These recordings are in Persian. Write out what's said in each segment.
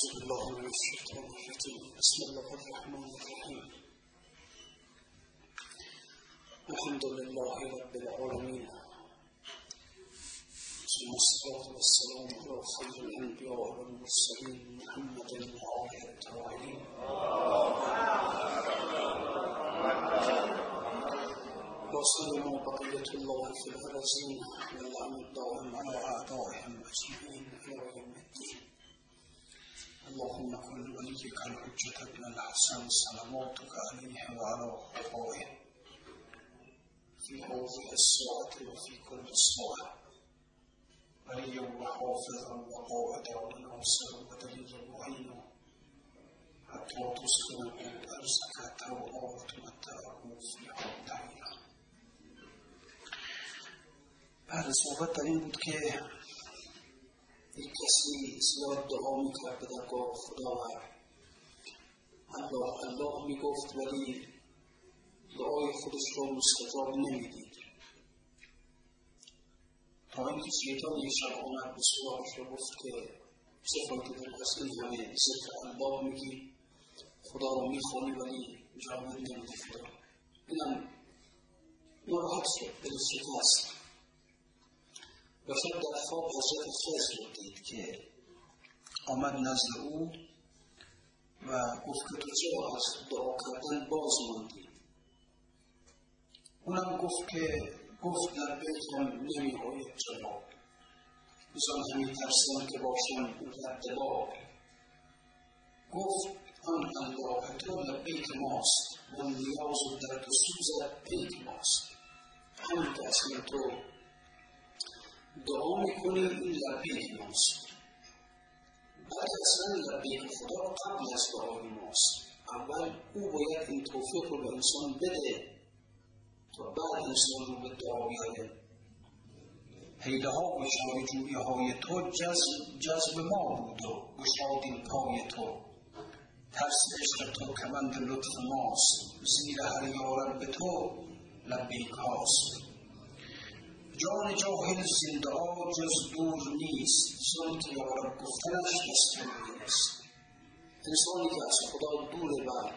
أعوذ بالله من الشيطان بسم الله الرحمن الرحيم. الحمد لله رب العالمين. ثم الصلاة والسلام على خير الأنبياء والمرسلين محمد وعلى التابعين وسلم بقية الله في الأرزين واللعن الدائم على أعدائهم أجمعين إلى يوم الدين. اللهم كن وليك الحجة ابن الحسن صلواتك عليه وعلى خلفائه في هذه الساعة وفي كل ساعة وليا وحافظا وقائدا وناصرا ودليلا معينا حتى تسكنه أرزك توعا وتمتعه فيها طويلا بعد صحبت در این بود که یک کسی زیاد دعا می‌کرد به درگاه خداوند الله الله می‌گفت ولی دعای خودش را مستجاب نمی‌دید. تا اینکه شیطان یک شب آمد به سراغش و گفت که فایده داره از این همه ذکر الله میگی؟ خدا را می‌خوانی ولی جواب نمیده خدا. اینم ناراحت شد دلش شکست. و شب در خواب حضرت خضر رو دید که آمد نزد او و گفت که تو چرا از دعا کردن باز ماندی؟ اونم گفت که گفت در بیتم نمی آید جواب. بزن همی ترسم که باشم رد باب گفت آن الله تو لبیک ماست. و نیاز و درد و پیک ماست. همین تو دعا می‌کنی این لبیک ماست. بعد اصلا لبیک خدا قبل از دعای ماست. اول او باید این توفیق رو به انسان بده تا بعد انسان رو به دعا بیاره. حیله ها و جوی های تو جذب, جذب ما بود و گشادین پای تو. ترس عشق تو کمند لطف ماست. زیر هر یارب به تو لبیک هاست. جان جاهل زنده جز دور نیست که یارب گفتنش دستور نیست. انسانی که از خدا دوره و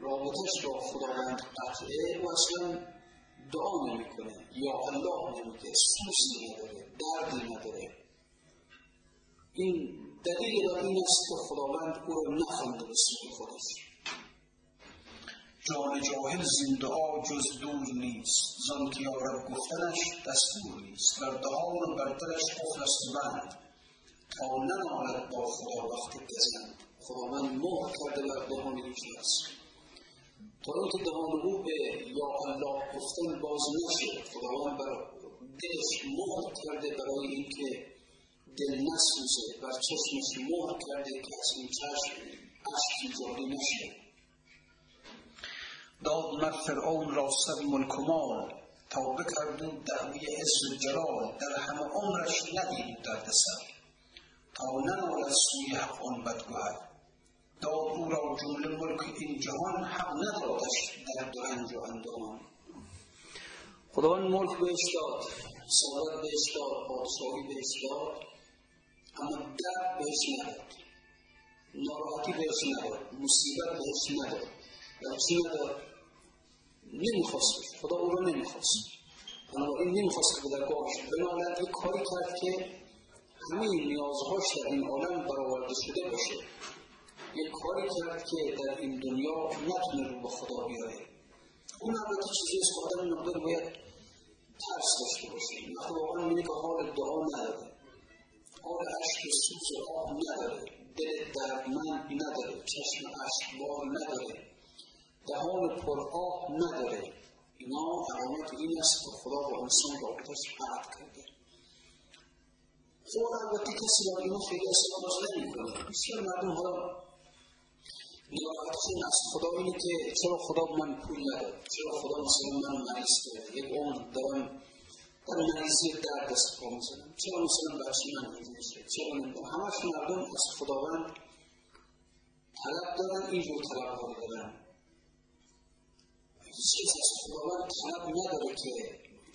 رابطش با خداوند قطعه و اصلا دعا نمی‌کنه یا الله نمیگه سوسی نداره دردی نداره. این دلیل بر این است که خداوند او را نخوانده به سوی خودش. جان جاهل زنده جز دور نیست. زان که یارب گفتنش دستور نیست. بر دهان و بر دلش قفل است بند تا ننالد با خدا وقت گزند خداوند مهر کرده بر دهان یکی تا دهان او به یا الله گفتن باز نشد. خداوند بر دلش مهر کرده برای اینکه دل نسوزه. بر چشمش مهر کرده که از این چشم اشکی جاری نشه. داد مر فرعون را صد ملک و مال تا بکرد او دعوی عز و جلال در همه عمرش ندید درد سر تا ننالد سوی حق آن بدگوهر. داد او را جمله ملک این جهان حق ندادش در دو رنج و اندام خداوند ملک بهش داد ثروت بهش داد پادشاهی بهش داد اما درد بهش نداد. ناراحتی بهش نداد مصیبت بهش نداد. و چی نداد؟ نمی‌خواست. خدا او رو نمی‌خواست. بنابراین نمی‌خواست که به درگاهش بنالد یک کاری کرد که همه نیازهاش در این عالم برآورده شده باشه. یک کاری کرد که در این دنیا نتونه رو به خدا بیاره. اون البته چیزی است که آدم مقدار باید ترس داشته باشه. وقتی واقعا می‌بینه که حال دعا نداره. حال عشق سوز آه نداره. دل دردمند نداره. چشم عشقبار نداره. دهان پر آه نداره. اینا علامت این است که خدا با انسان رابطش قطع کرده. خب البته کسی با اینا خیلی استفاده نمی‌کنه بسیار مردم حالا این است خدا اینه که چرا خدا من پول نداد چرا خدا مثلا من مریض کرد یک عمر دارم در مریضی درد است پا می‌زنم چرا مثلا بچه من مریض میشه؟ چرا نمی‌دونم همش مردم از خداوند طلب دارن اینجور طلب ها دارن. کس از خداوند طلب نداره که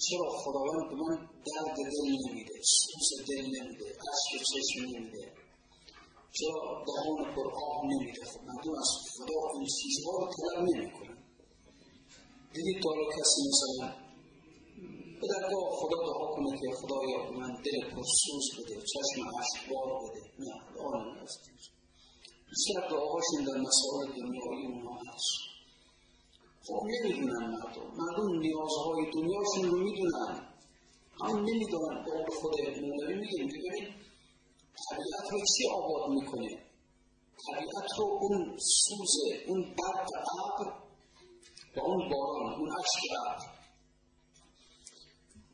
چرا خداوند به من درد دل نمیده سوز دل نمیده عشق چشم نمیده. چرا دهان پر آب نمیده؟ خب مردم از خدا این چیزها رو طلب نمی‌کنن. دیدید تا کسی مثلا به درگاه خدا دعا کنه که خدایا من دل پرسوز بده چشم اشکبار بده. نه دعا نمیست بیشتر دعاهاشون در مسائل دنیایی اونها هست. خب نمی‌دونن مردم مردم نیازهای دنیاشون رو می‌دونن هم نمی‌دونن به خود مولوی میگیم که ببین طبیعت رو چی آباد می‌کنه طبیعت رو اون سوز اون برق ابر و اون باران اون عشق ابر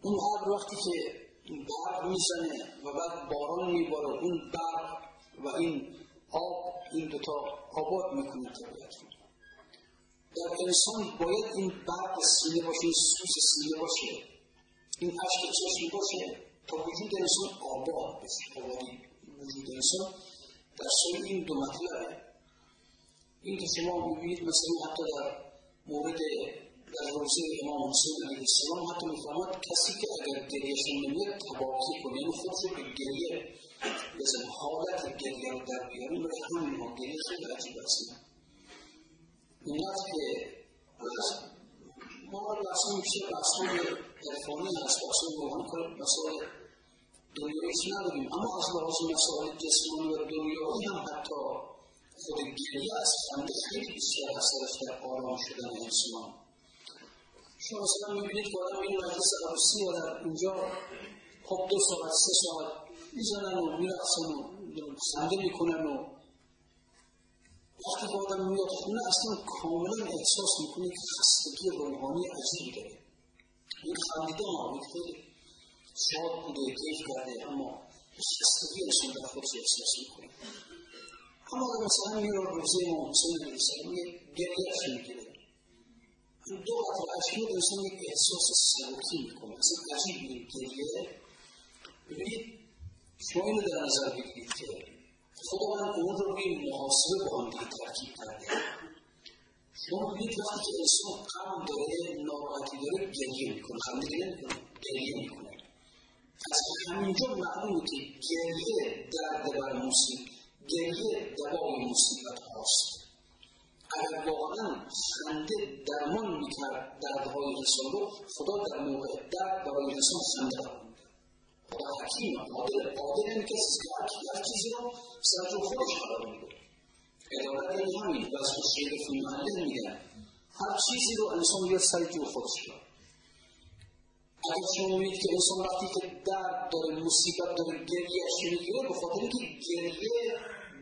اون ابر وقتی که برق می‌زنه و بعد باران میباره اون برق و این آب این دوتا آباد می‌کنه طبیعت رو در انسان باید این برق سینه باشه این سوز سینه باشه این عشق چشم باشه تا وجود انسان آباد بشه. آبادی وجود انسان در سوی این دو مطلبه. این که شما می‌بینید مثلا حتی در مورد در روزه امام حسین علیه السلام حتی میفرماد کسی که اگر گریهشون نمیاد تباکی کنه. یعنی خودش به گریه بزن حالت گریه رو در بیاره برای همین ما گریه خیلی عجیب است. اینقدر که ما اصلا میشه بحثای عرفانی هست بحثای روحانی کنه مسائل دنیاییش نداریم اما از لحاظ مسائل جسمانی و دنیایی هم حتی خود گریه از خنده خیلی بیشتر اثرش در آرام شدن انسان شما مثلا می‌بینید که آدم این مجلس عروسی و در اینجا خب دو ساعت سه ساعت می‌زنن و میرقصن و خنده می‌کنن و وقتی که آدم میاد خونه اصلا کاملا احساس می‌کنه که خستگی روحانی عجیبی داره. این خندیدن ها خیلی شاد بوده کیف کرده اما خستگی انسان در خودش احساس می‌کنه. اما مثلا میره روزه امام حسین علیه یک گریهش می‌گیره. این دو قطر اشک انسان یک احساس سبکی می‌کنه. اصلا عجیب این گریه ببینید شما اینو در نظر بگیرید که خداوند اون رو روی محاسبه با هم ترکیب کرده شما ببینید وقتی که انسان غم داره ناراحتی داره گریه می‌کنه. خنده نمی‌کنه گریه می‌کنه. از همینجا معلومه که گریه درد بر مصیب گریه دوای مصیبت هاست اگر واقعا خنده درمان می‌کرد دردهای انسان رو خدا در موقع درد برای انسان خنده حکیم عادل عادل این که هر چیزی رو سر خودش قرار میده ادالت یعنی همین و از شیر فی محله میگن هر چیزی رو انسان بیاد سر خودش کرد اگر شما می‌بینید که انسان وقتی که درد داره مصیبت داره گریهش می‌گیره به خاطر که گریه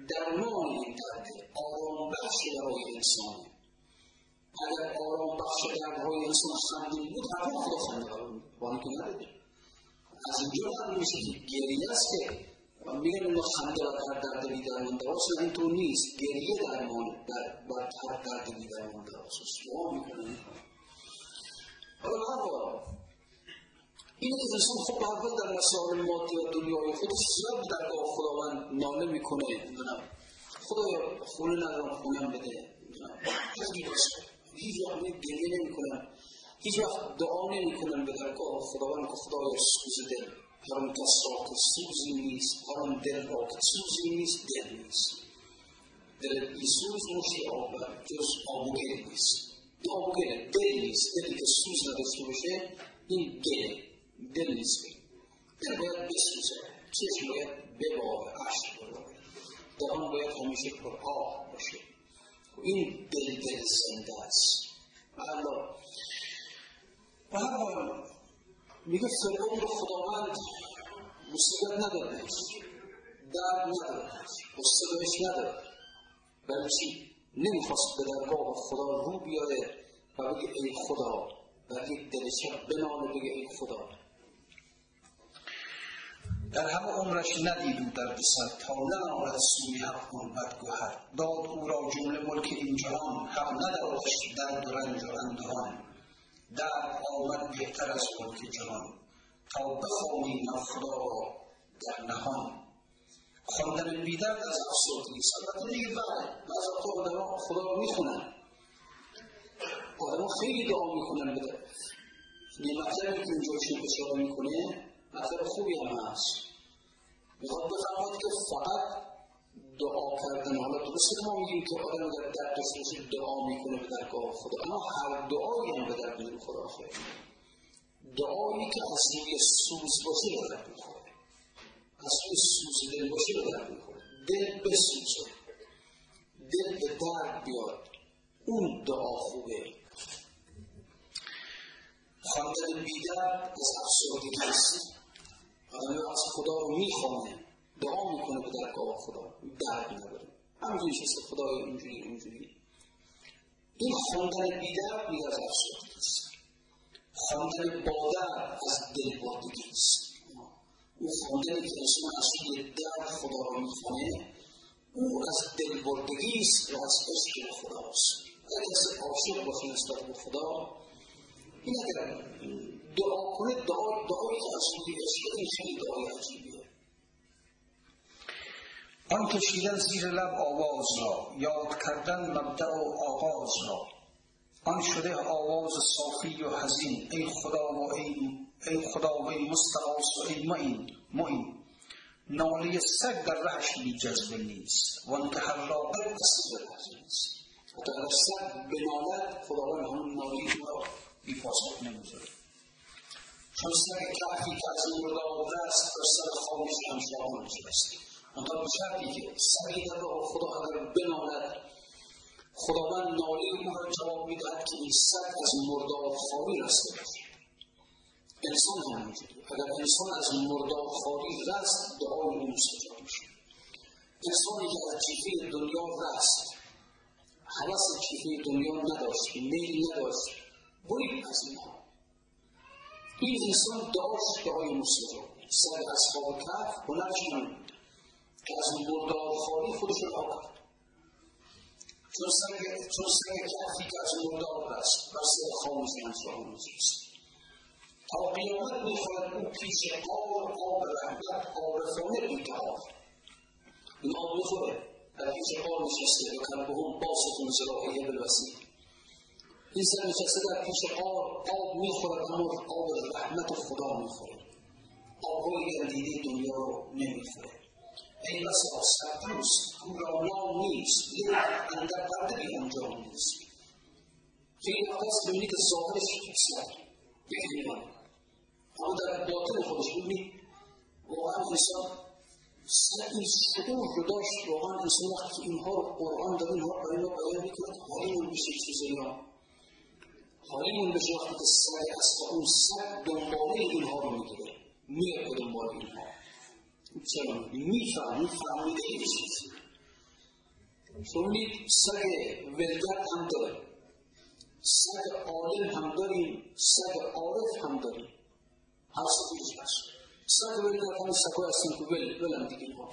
درمان این درده آرام بخش برای انسان اگر آرام بخش دردهای انسان خندین بود حتما خدا خنده قرار میده که نداره از اینجا معلوم میشه گریه است که میگن اون خنده و هر درد بیدرمانده اصلا اینطور نیست گریه درمان بر هر درد بیدرمانده است دعا می‌کنن حالا هر این که انسان خب به در مسائل مادی و دنیای خودش زیاد در خداوند ناله می‌کنه می‌دونم خدایا خونه ندارم خونم بده هیچ وقت گریه نمی‌کنم هیچ وقت دعا نمی‌کنم به درگاه خداوند که خدایا سوز دل. هر اون کس را که سوزی نیست هر اون دل را که سوزی نیست دل نیست. دل بی سوز مشتی آب جز آبوگل نیست. این آبوگل دل نیست. دلی که سوز نداشته باشه این گله دل نیست. دل باید بسوزه. چشم باید بباره عشق بباره دهان باید همیشه پر آب باشه. این دل دل زنده است. حالا به هر حال میگه فرعون خداوند مصیبت ندادش درد ندادش قصه بهش نداد ولی چی؟ نمی‌خواست به درگاه خدا رو بیاره و بگه ای خدا و یک دل شب بنامه بگه ای خدا. در همه عمرش ندید او در سر تا ننالد سوی حق بدگوهر داد او را جمله ملک این جهان. حق ندادش درد و رنج و اندهان. درد آمد بهتر از ملک جهان تا بخوانی خدا در نهان خواندن بیدرد از افسردگی. نیست البته دیگه بله. بعض وقتا آدما خدا رو می‌خونن. آدما خیلی دعا می‌کنن بده. یه مطلبی که اینجا اشاره می‌کنه مطلب خوبی هم هست. می‌خواد بفرماید که فقط دعا درسته ما میگیم که آدم در درد داشته دعا می‌کنه به درگاه خدا. اما هر دعایی هم به درد خدا خیلی دعایی که از روی سوز باشه به درد می‌خوره. از روی سوز دل باشه به درد می‌خوره. دل بسوزه. دل به درد بیاد. اون دعا خوبه. خواندن بیدرد از افسردگی است آدم از خدا رو می‌خوانه. دعا می‌کنه به درگاه خدا درد نداره. همینجوری چیست خدای اینجوری اینجوری. این خواندن بیدرد میگه از افسردگی است. خواندن بادر از دلبردگی است. او خواندنی که انسان از روی درد خدا را می‌خوانه او از دلبردگی است و از عشق خداست اگر کسی عاشق باشه نسبت به خدا این اگر دعا کنه دعا دعایی که از روی عشق این خیلی دعای عجیبیه. آن کشیدن زیر لب آواز را یاد کردن مبدع و آغاز را. آن شده آواز صافی و حزین ای خدا و ای, ای خدا و ای مستقاس و ای معین معین. ناله سگ در رهش بی جذبه نیست و آنکه هر راقب از نیست. حتی اگر سگ بنالد خداوند همون ناله را بی پاسخ نمی‌ذاره چون سگ کهفی که از این مرداب است در سر خاموش هم شاهان نشسته. به شرطی که سگی در خدا اگر بنالد خداوند ناله او را جواب می‌دهد که این سگ از مرداب خواهی رسته انسان هم اگر انسان از مرداب خواهی رست دعای او میشه انسانی که از جیفه دنیا رست حوث جیفه دنیا نداشت میل نداشت برید از اینها این انسان دعاش دعای مستجاب سر اصحاب کف هنرش که از مرداب خواهی خودش را کرد چون سر چون سر کفی که از مرداب رست بر سر خاموش انسان نزیست تا قیامت می‌خواهد او پیش آب آب رحمت عارفانه بیتاب این آب. می‌خوره در پیش آب نشسته و کلبهم باستون زراعیه بالوسیل این سر نشسته در پیش آب آب می‌خورد اما آب رحمت خدا می‌خوره آبهای گردیده دنیا رو نمی‌خوره ای بس آسفت او را نام نیست لیک اندر پرده بی انجام نیست خیلی وقت ببینید که ظاهرش فیکسد به ایمان اما در باطن خودش ببینید واقعا انسان این شعور رو داشت واقعا انسان وقتی اینها رو قرآن در اینها برای ما بیان می‌کند حالیمون بشه چیزایی ها حالیمون بشه وقتی که سر اون سر دنباله اینها رو می‌گیره میره دنبال اینها چرا می‌فهمی فهمیده چیز ببینید سگ ولگرد هم داره سگ عالم هم داریم سگ عارف هم داریم هر سگیش هست سگ ولگرد هم سگای هستن که ول ولم دیگه ها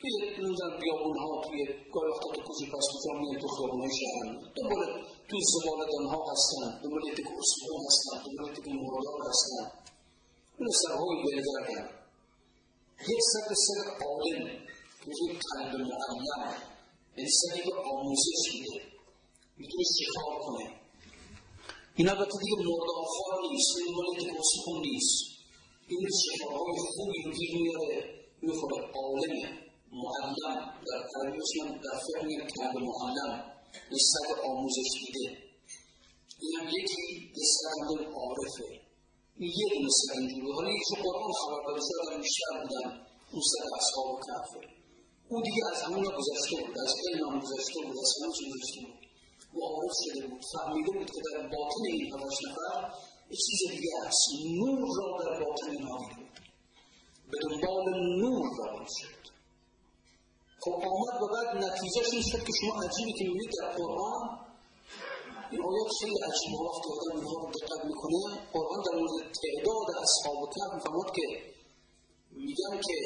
توی نمیدن بیابون ها توی گاهی وقتا تو کوچه پس تو میان تو خیابون های شهرن دنبال توی زبالدان ها هستن دنبال تک اسبون هستن دنبال تک مردار هستن این سگهای ولگرد یک سر سر عالم یک قلب معلم یعنی سری که آموزش میده می‌تونه شکار کنه این البته دیگه مردافار نیست این مال که مسکون نیست این شکارهای خوبی رو که میاره می‌خوره عالمه معلم در قلبش یه دونه سر اینجوری حالا یکی قرآن خبر داره شاید بیشتر بودن اون سر اصحاب و کفه اون دیگه از همون گذشته بود از علم هم گذشته بود از همه چیز گذشته بود. او عارف شده بود فهمیده بود که در باطن این هفتش نفر یه چیز دیگه است. نور را در باطن اینها دیده بود. به دنبال نور روان شد. خب آمد و بعد نتیجهش این شد که شما عجیبی که می‌بینید در قرآن این آیات خیلی عجیبه وقتی آدم اینها رو دقت می‌کنه قرآن در مورد تعداد اصحاب و کهف می‌فهمد که میگن که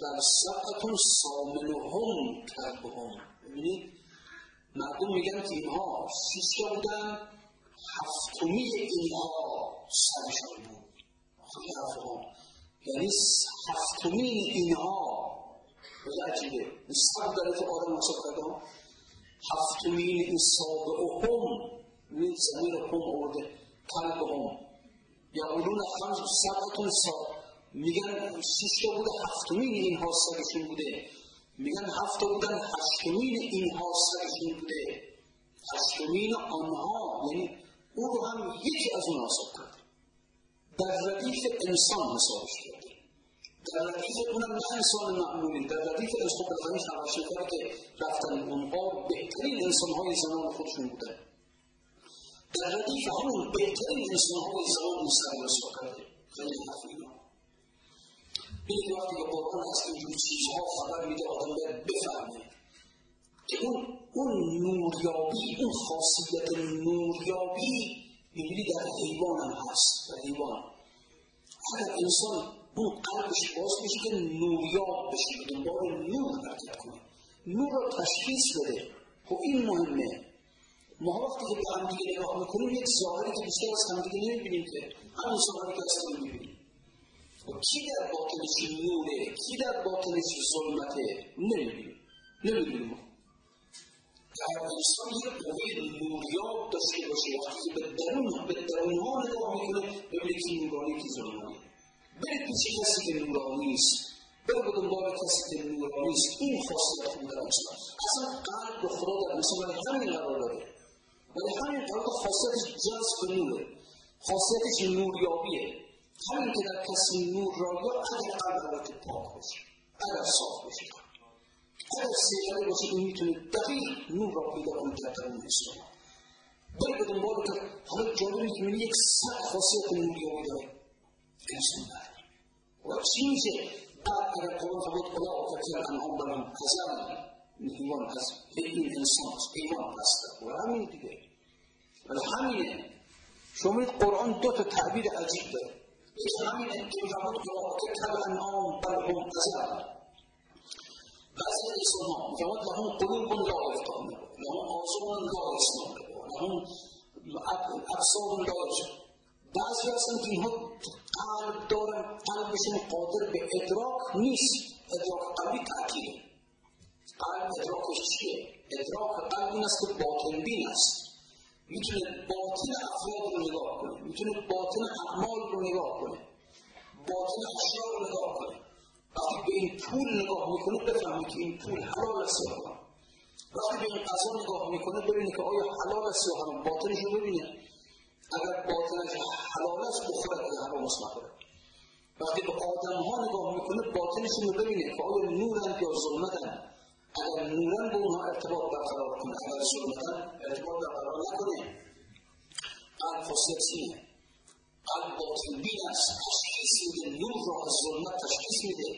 در سبقتون سامنهم کلبهم ببینید مردم میگن که اینها شیشتا بودن هفتمی اینها سرشان بود. خیلی حرفها. یعنی هفتمی اینها خیلی عجیبه سب در آدم حساب کردم هفتمین این سابعهم من زمین هم آورده کلبهم یقولون خمس سبعتون ساب میگن شش تا بوده هفتمین اینها سرشون بوده. میگن هفته بودن هشتمین اینها سرشون بوده. هشتمین آنها یعنی او رو هم یکی از اون حساب کرده در ردیف انسان حسابش کرده در ردیف اونم نه انسان معمولی در ردیف انسان نوشته که رفتن اونها بهترین انسان های زمان خودشون بودن. در ردیف همون بهترین انسان های زمان سر رسوا کرده. خیلی حرف اینا این وقتی که قرآن از اینجور چیزها خبر میده آدم باید بفهمه که اون اون نوریابی اون خاصیت نوریابی می‌بینی در حیوان هم هست در حیوان. اگر انسان اون قلبش باز بشه که نوریاب بشه دنبال نور حرکت کنه نور رو تشخیص بده خب این مهمه ما وقتی که به هم دیگه نگاه می‌کنیم یک ظاهری که بیشتر از هم دیگه نمی‌بینیم که همین ظاهری که از می‌بینیم کی در باطنش نوره کی در باطنش ظلمته نمی‌بینیم نمی‌بینیم در انسان یک قوه نوریاب داشته باشه وقتی که به درون به درونها نگاه می‌کنه ببینه که نورانی که ظلمانی برید پیش کسی که نورانی است برو به دنبال کسی که نورانی است این خاصیت در انسان اصلا قلب به خدا در انسان برای همین قرار داده. ولی همین قرار خاصیتش جذب نوره. خاصیتش نوریابیه. همین که در کسی نور را یا اگر قلب حالت پاک باشه اگر صاف باشه اگر سیغلی باشه این می‌تونه دقیق نور را پیدا کنه در درون اسلام. بری به دنبال که حالا جالبی که یک صد خاصیت نوریابی داره. انسان داره و چی میشه بعد اگر قرآن فرمود خدا آفتی انعام برم ازل حیوان از این انسان از حیوان پسته و دیگه ولی همینه قرآن دو تا عجیب داره همین انتظامات که کل انعام بل هم ازل بعضی انسان ها می‌فهمد لهم قلوب لا یفتقون لهم آذان لا یسمعون لهم ابصار لا یبصرون بعضی که قلب دارن قلبشون قادر به ادراک نیست. ادراک قلبی تأکیده قلب ادراکش چیه؟ ادراک قلب این است که باطن بین است. می‌تونه باطن افراد رو نگاه کنه. می‌تونه باطن اعمال رو نگاه کنه. باطن اشیاء رو نگاه کنه. وقتی به این پول نگاه می‌کنه بفهمه که این پول حلال است یا وقتی به این غذا نگاه می‌کنه ببینه که آیا حلال است یا حرام. باطنش رو ببینه. اگر باطنش حلال است بخورد اگر حرام است نخورد وقتی به آدم ها نگاه می‌کنه باطنشون رو ببینه که آیا نورن یا ظلمتن اگر نورن به اونها ارتباط برقرار کنه اگر ظلمتن ارتباط برقرار نکنه. قلب اینه قلب باطن بین است. تشخیص میده. نور را از ظلمت تشخیص میده.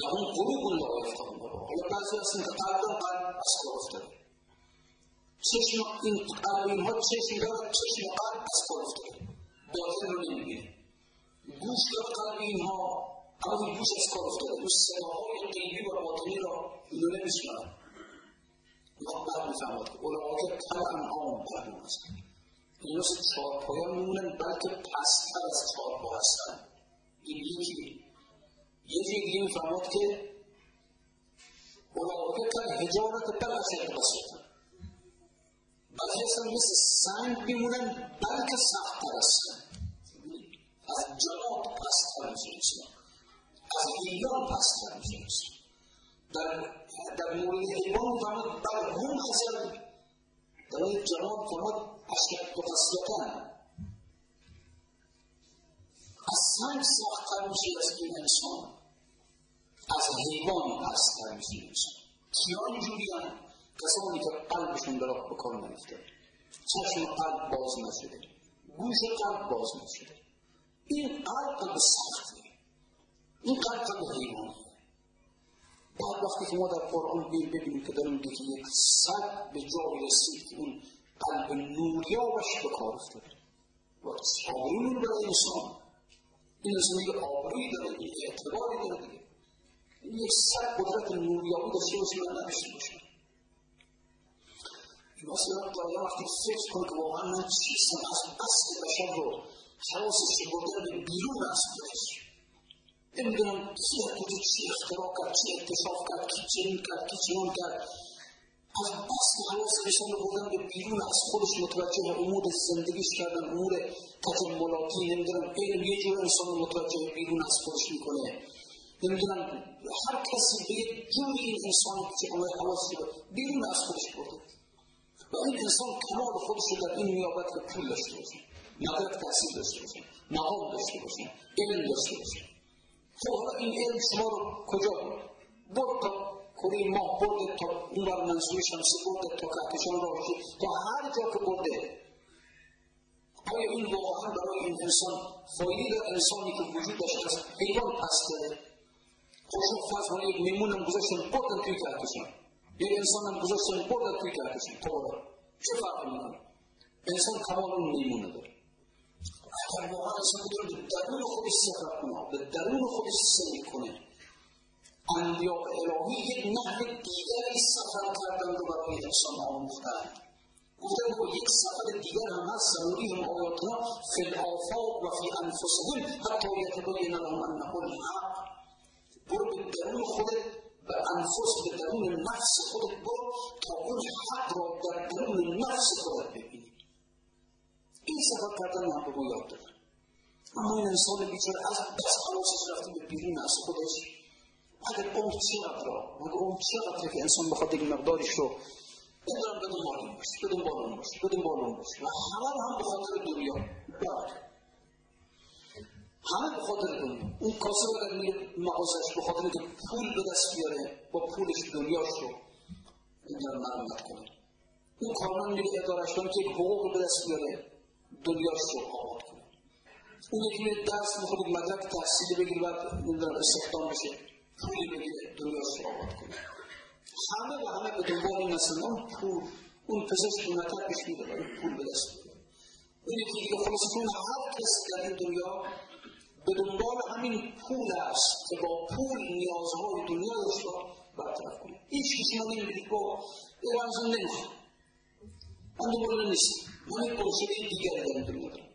لهم قلوب لا یفقهون حالا بعضی هستن که قلب دارن قلب از کار افتاده. چشم این قلب اینها چشم دارن چشم قلب از کار افتاده باطن رو نمی‌بینه. گوش داره قلب اینها اما این گوش از کار افتاده اون صداهای غیبی و باطنی را اینو نمیشنن ما بعد می‌فهمد که اولاکه کل انعام برمون هستن. اینا چهارپایان میمونن بلکه پستر از چهارپا هستن. این یکی. یه جای دیگه می‌فهمد که اولاکه کل هجارت بل اشد بسیطن بعضی هستن مثل سنگ میمونن بلکه سختتر هستن از جناب پستر میشه از حیوان پستر میشه در در مورد حیوان می‌فهمد بل هم ازل در مورد جناب فرماد اشد قسلتن از سنگ سختتر میشه از این انسان از حیوان پستر میشه انسان کیا اینجوریان کسانی که قلبشون به کار نرفته چشم قلب باز نشده. گوش قلب باز نشده. این قلب قلب سخته. این قلب قلب حیوانه. بعد وقتی که ما در قرآن بیم ببینیم که داریم دیگه یک صد به جای رسید که اون قلب نوریابش به کار افتاده. و آبروی برای انسان. این انسان یه آبروی داره این اعتباری داره دیگه. یک صد قدرت نوریابی داشته باشه یا نداشته باشه. مثلا داره وقتی فکر کنه که واقعا من چیستم از اصل بشر رو حواسش رو برده به بیرون از خودش نمی‌دونم کی کجا چی اختراع کرد چی اکتشاف کرد کی چنین کرد کی چنان کرد از اصل حواس بشر رو بردن به بیرون از خودش متوجه امور زندگیش کردن امور تجملاتی نمی‌دونم علم یه جور انسان رو متوجه بیرون از خودش می‌کنه نمی‌دونم هر کسی به یک جوری این انسانی که عمر حواسی بیرون از خودش برده و این انسان کمال خودش رو در این میابد که پول داشته باشه مدرک تحصیل داشته باشه مقام داشته باشه علم داشته باشه. خب حالا این علم شما رو کجا برد تا کره ماه برده تا اون بر منصور شمسی برده تا کهکشان راهی تا هر جا که برده آیا این واقعا برای این انسان فایده انسانی که وجود داشته از حیوان پسته خودشون فرض کنه یک میمون هم گذاشتن بردن توی کهکشان. Bir insanın kızılsın burada Türk arkadaşım, doğru. Şu farkındadır. İnsan kavalın limanıdır. حتى المغارة سنقول بالضرورة خذ السفر بالضرورة خذ السفر كنا. عند إلهية نحو الديار السفر كردن دوباره إنسان آموختن گفتن که یک سفر دیگر هم هست ضروری هم آیاتنا فی الآفاق و فی أنفسهم. حتی یتبین لهم انه الحق. برو به درون خودت انفس بقانون النفس خد الجرم تقول هضرب ده قانون النفس ضرب بيه إيه سبب هذا المعبود يضرب أما إن الإنسان بيصير بس خلاص اشتغلت بالبيرين على خدش هذا الأم تصير اضرب والام تصير اضرب إنسان بقدر مقدار الشغل تقدر بدون بالون مش بدون بالون مش بدون بالون مش وحرام هم بخاطر الدنيا. بعد همه به خاطر دنیا اون کاسه رو میره مغازش به خاطر که پول به دست بیاره با پولش دنیاش رو. اینجا مرمت کنه اون کارمند میره ادارش کنه که حقوق به دست بیاره دنیاش رو آباد کنه. اون یکی میره درس می‌خواد مدرک تحصیلی بگیر بعد نمی‌دونم استخدام بشه. پولی بگیره دنیاش رو آباد کنه. همه و همه به دنبال این هستن اون پول. اون پزشک مطلبش میده برای پول به دست بیاره. اون یکی دیگه خلاصه هر کس در این دنیا به دنبال همین پول است که با پول نیازهای دنیایش را برطرف کنه هیچ کسی من نمی‌دید با ایران زن نمی‌خوام من دنبال نیست من یک بلشده دیگر در این دنیا. دارم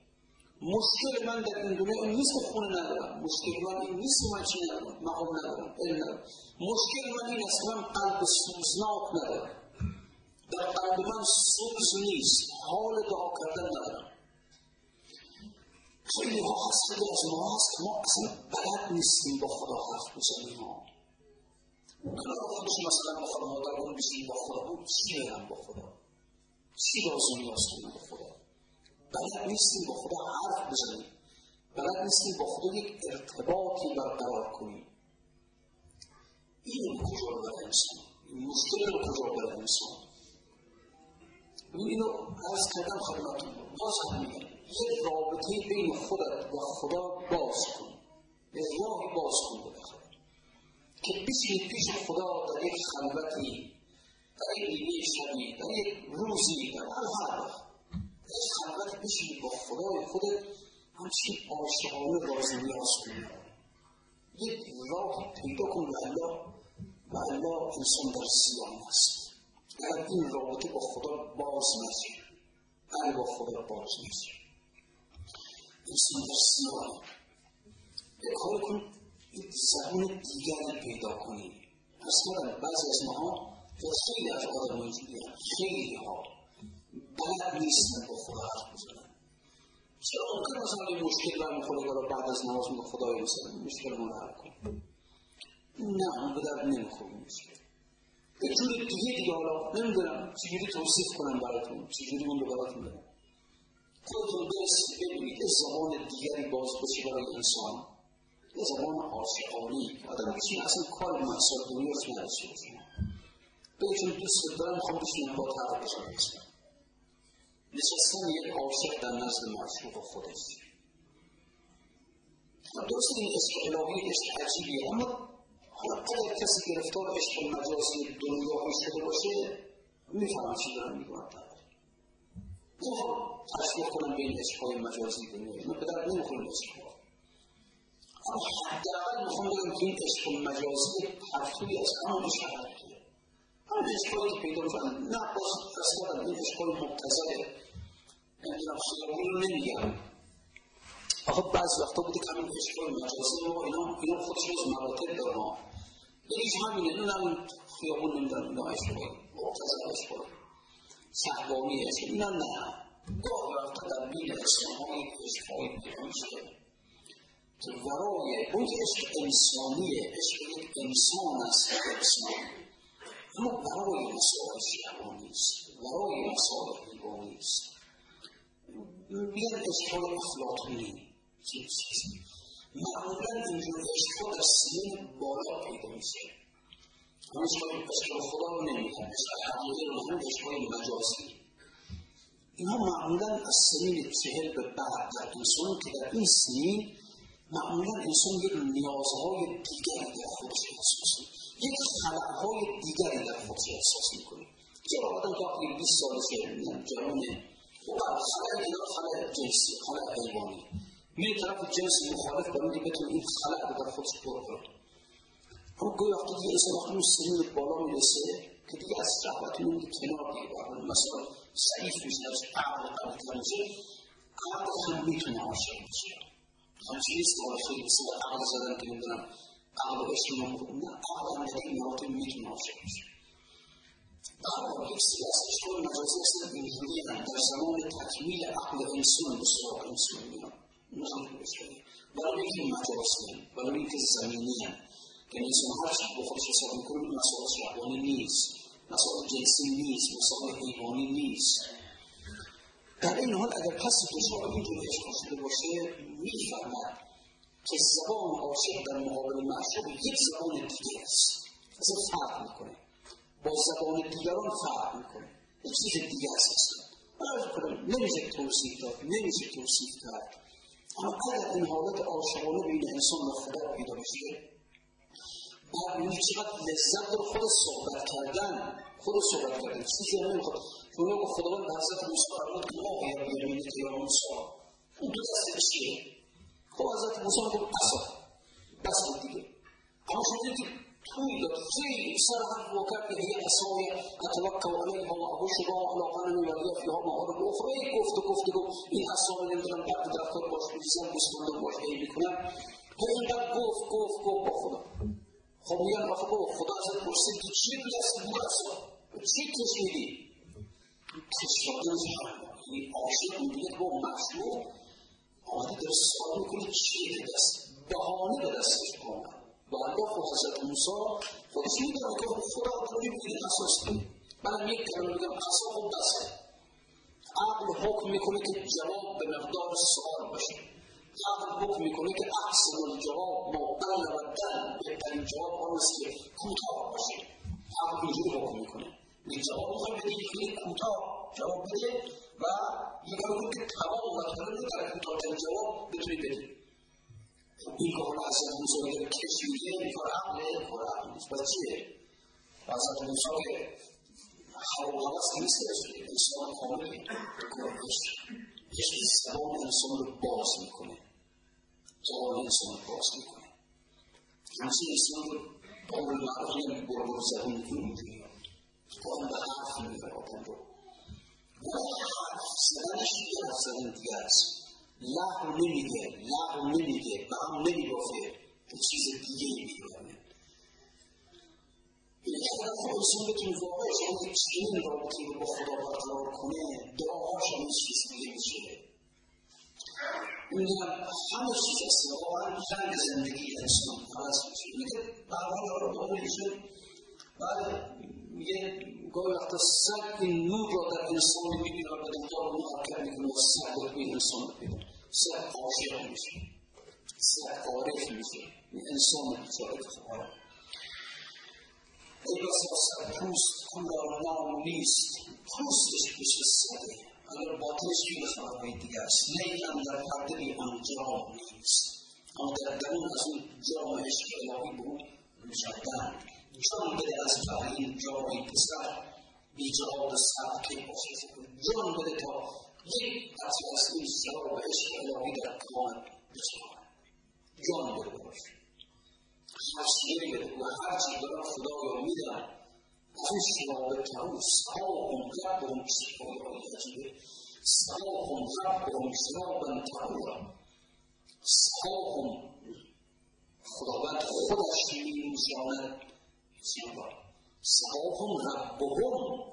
مشکل من در این دنیا این نیست که خونه ندارم. مشکل من این نیست که من چی ندارم. مقام ندارم. علم ندارم. مشکل من این است من قلب سوزناک ندارم. در قلب من سوز نیست. حال دعا کردن ندارم خیلی ها خیلی از ما هست که ما اصلا بلد نیستیم با خدا حرف بزنیم خودش مثلا با خدا مادرگان بشیم با خدا بود چی برم با خدا چی لازم کنیم با خدا بلد نیستیم با خدا حرف بزنیم بلد نیستیم با خدا یک ارتباطی برقرار کنیم این رو کجا بره انسان این مشکل رو کجا بره انسان اینو عرض کردم خدمتون. باز هم یک رابطه بین خودت و خدا باز کن به راهی باز کن بالاخره که بشینی پیش خدا در یک خلوتی در یک نیمه شبی در یک روزی در هر حال در یک خلوت بشینی با خدای خودت همچین عاشقانه راز نیاز کنی یک راهی پیدا کن و الله و الله انسان در زیان است اگر این رابطه با خدا باز نشه. اگر با خدا باز نشه در سیاه به کار کن یک زبون دیگری پیدا کنی پس کردم بعضی از ماها و خیلی از آدم خیلی ها بلد نیستن با خدا حرف بزنن چرا ممکن مثلا این مشکل برمیخوره حالا بعد از نماز میگه خدای مثلا مشکل نه اون به درد نمی‌خوره مشکل به جور دیگه چجوری توصیف کنم براتون چجوری اون رو براتون خودتون برسید ببینید. یه زبان دیگری باز بشه برای انسان. یه زبان عاشقانه. آدم بتونه اصلا کار مقصد دنیاش نداشته باشه بهتون دوست دارم می‌خوام بشینم با طرف بزنم نشستن یک عاشق در نزد معشوق خودش. درست این عشق الهی عشق عجیبیه اما حالا اگر کسی گرفتار عشق مجازی دنیایی شده باشه می‌فهمم چی دارم میگم. تشریح کنم به این عشقهای مجازی دنیایی من به درد نمی‌خورم عشقها اما حداقل می‌خوام بگم که این عشق مجازی پرتوی از همون عشق حقیقیه همون عشقهایی که پیدا می‌کنن نه باز اصلا این عشقهای مبتزله نمی‌دونم خیابون رو نمیگم. آخه بعض وقتا بوده که همین عشقهای مجازی ما اینا اینا خودشون از مراتب دارن. یکیش همینه این همین خیابون نمی‌دونم اینا عشقهای عشقهای. شهوانی عشق اینا نه گاهی وقتا در بین عشقهای عشقهای پیدا شده که ورای اون عشق انسانیه عشق یک انسان است یک انسان اما برای مسائل شهوانی است برای مسائل حیوانی است میگن اشکال افلاطونی معمولا اینجور اشکال در سنین بالا پیدا میشه همه اشکال خدا رو نمیگن اشکال حقیقی رو هم اشکال مجازی اینها معمولا از سنین چهل به بعد در انسان که در این سنین معمولا انسان یک نیازهای دیگری در خودش احساس یک خلقهای دیگری در خودش احساس می‌کنه. چرا آدم که وقتی 20 سالشه جوانه و بعد خلق اینا خلق جنسی خلق حیوانی. میره طرف جنس مخالف برای اینکه بتونه این خلق رو در خودش پر کنه. اما گوی وقتی دیگه انسان وقتی اون سنین بالا میرسه که دیگه از شهوت میمونه کنار دیگه مثلا ضعیف میشه از عقل قویتر میشه عقل هم میتونه عاشق بشه همچین نیست که خیلی مثل عقل زدن که نمیدونم عقل و عشق نه عقل هم این مراتب میتونه عاشق بشه عقل سری از اشکال مجازی هستن اینجوری هم در زمان تکمیل عقل انسان به سراغ انسان میان برای اینکه مجازی هم برای اینکه زمینی هم که انسان هر چند با خودش حساب می‌کنه مسائل شهوانی نیست. مسائل جنسی نیست مسائل حیوانی نیست. در این حال اگر کسی دچار اینجور اشکال شده باشه می‌فهمد که زبان عاشق در مقابل معشوق یک زبان دیگه است. اصلا فرق می‌کنه. با زبان دیگران فرق می‌کنه. یک چیز دیگه است اصلا. نمیشه توصیف داد نمیشه توصیف کرد. اما اگر این حالت عاشقانه بین انسان و خدا پیدا بشه بعد می‌بینی چقدر لذت داره خود صحبت کردن خود صحبت کردن. چیزی هم نمی‌خواد. چون که خداوند فرمود ما یا بیرونی که یا موسی اون دو دسته چیه خب حضرت موسی هم اصلا بس بود دیگه. اما شما که توی داد خیلی سر هم واقع که هی اصای اتوکل علیها و ابوشها علی غنمی و لی فیها معارف اخرى گفت و گفت و این اصلا نمی‌دونم بعد درختار باش میریزن گوسفندان باش هی می‌کنن هی اینقدر گفت گفت گفت با خدا. خب میگن آخه بابا خدا ازت پرسید که چی دست بود اصلا چی توش میدی کشوردن این عاشق می‌بینه با مخلوق آمده در سوال می‌کنه چی که دست بهانه به دستش کنه و الله خود حضرت موسی خودش که خدا رو می‌بینه اساس کنه منم یک کلمه میگم اصلا خب بسه عقل حکم می‌کنه که جواب به مقدار سوال باشه عقل حکم می‌کنه که احسن الجواب ما قل و دل بهترین جواب آن است که کوتاه باشه عقل اینجوری حکم می‌کنه یک جواب می‌خوای بدی خیلی کوتاه جواب بده و یک کار که تمام مطلب رو در کوتاهترین جواب بتونی بدی این کار از موسی اگر کشیده این کار عقله کار عقل نیست پس چیه از موسی که هوا و هوس نیست انسان انسان رو باز می‌کنه زبان انسان رو باز می‌کنه همچنین انسان رو قول معروف نمی برو زبان می‌کنه اونجوری قول به حرف می‌بره آدم رو و حرف زدنش یه حرف زدن دیگه است لحو نمیگه لحو نمیگه به هم نمی‌گفته به چیز دیگه میگه اگر انسان بتونه واقعا شما یک چنین رابطه رو با خدا برقرار هم میشه میگم همه چیز است واقعا رنگ زندگی انسان عوض میشه. میگه برهای رو میشه. بعد میگه گاهی وقتا سگ این نور را در انسان می‌بینه. و به دنیا رو محکم می‌کنه و سگ رو به انسان می‌بینه. سگ عاشق میشه. میشه. این انسان بیچاره که خواهد ای بس سر پوست. کن را نام نیست. پوستش بشه سده اگر باطنش توی خواهی دیگه است. نیلم در بی آن جام نیست. اما در درون از اون جام عشق الهی بود نشاندن جان بده از جای این جای پسر. بی جهاد سر که باشه جان بده تا یک قطعه از این شراب عشق الهی در کمان بچکن جان بده باشه هر شیری بده و هر چی دارم خدایا میدم اون تموم سقاهم ربهم شفای عجیبه سقاهم ربهم شرابا طهورا سقاهم خداوند خودش می‌نوشاند شراب سقاهم ربهم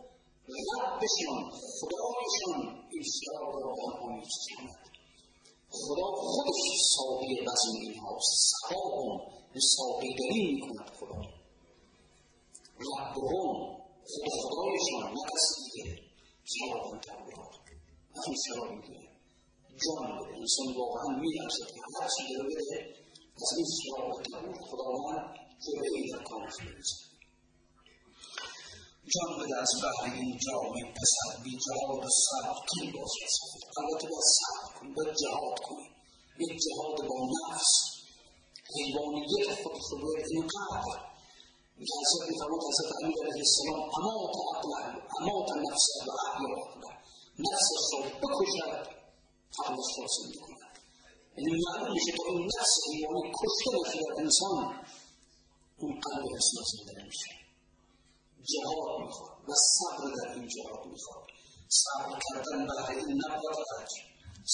ربشان خدایشان این شراب را به آنها می‌چشاند خدا خودش ساقی بزم اینهاست سقاهم ساقیگری می‌کند خدا خودشان نه کسی دیگه شراب تبلیغات همین شراب می‌گیره جان بده انسان واقعا میارزد که هر چی داره بده از این شراب تبلیغ خداوند جلوه ای در کامش بریزد جان بده از بحر این جامع پسر بی جهاد و کی باز رسد البته باید صبر کنی باید جهاد کنی یک جهاد با نفس حیوانیت خود خود باید اینقدر جاء سيدنا موطن سيدنا علي عليه السلام أموت عقله أموت نفسه وعقله وعقله نفس الخوف بكل شرط قبل الخوف منه إن المعلوم مش تقول نفس يعني كل شيء في الإنسان من قلبه يسمع سيدنا شيء جواب میخواد والصبر ده من این جواب میخواد صبر کردن بعد این نبود فرج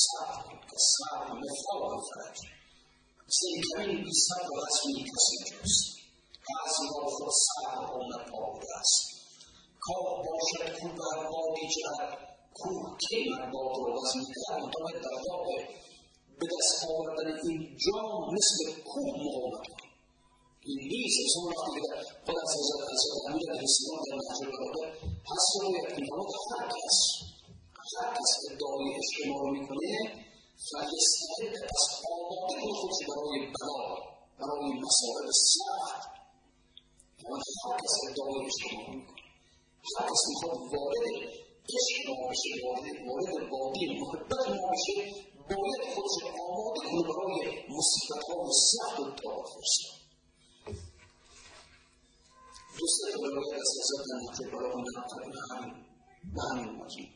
صبر كالصبر صبر مفتاح فرج سیکمین بی صبر رسمی کسی بعضی را خود آمد آبوده است کار باشد کو بر بادی جهد کوه کی بر باد رو وزن کرد مطابق در واقع به دست آوردن این جام مثل کوه مقاومت کن این نیست انسان وقتی که خود از حضرت امیر علیه السلام در نهج البلاغه پس باید میفرماد هر کس هر کس ادعای رو می‌کنه فلیستعد پس آماده کن خودش برای بلا برای مصائب سخت هر کس ادعای عشق ما رو می‌کنه هر کس می‌خواد وارد عشق ما بشه وارد وادی محبت ما بشه باید خودش آماده کنه برای مصیبت های سخت و دار دوست روایت از حضرت نحجه برای منتقل همین به همین موضوع